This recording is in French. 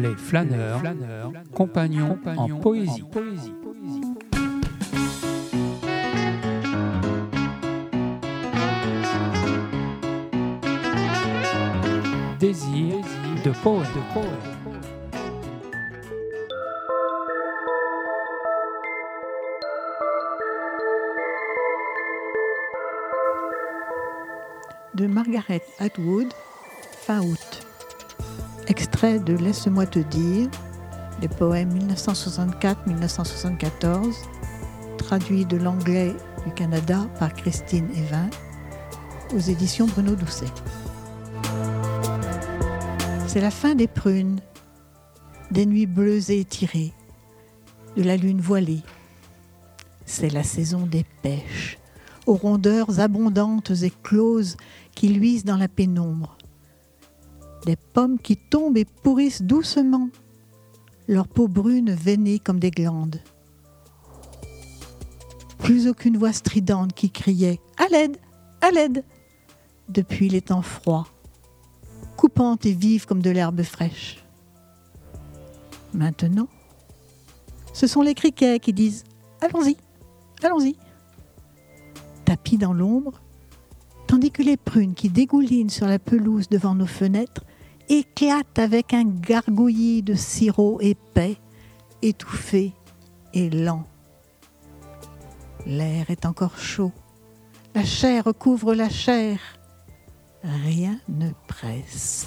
Les flâneurs, compagnons, en poésie. Désir de poète. de Margaret Atwood, fin août. Extrait de Laisse-moi te dire, des poèmes 1964-1974, traduit de l'anglais du Canada par Christine Evin, aux éditions Bruno Doucet. C'est la fin des prunes, des nuits bleues et étirées, de la lune voilée. C'est la saison des pêches, aux rondeurs abondantes et closes qui luisent dans la pénombre. Des pommes qui tombent et pourrissent doucement, leur peau brune veinée comme des glandes. Plus aucune voix stridente qui criait À l'aide À l'aide depuis les temps froids, coupantes et vives comme de l'herbe fraîche. Maintenant, ce sont les criquets qui disent Allons-y, allons-y. Tapis dans l'ombre, tandis que les prunes qui dégoulinent sur la pelouse devant nos fenêtres éclatent avec un gargouillis de sirop épais, étouffé et lent. L'air est encore chaud, la chair recouvre la chair, rien ne presse.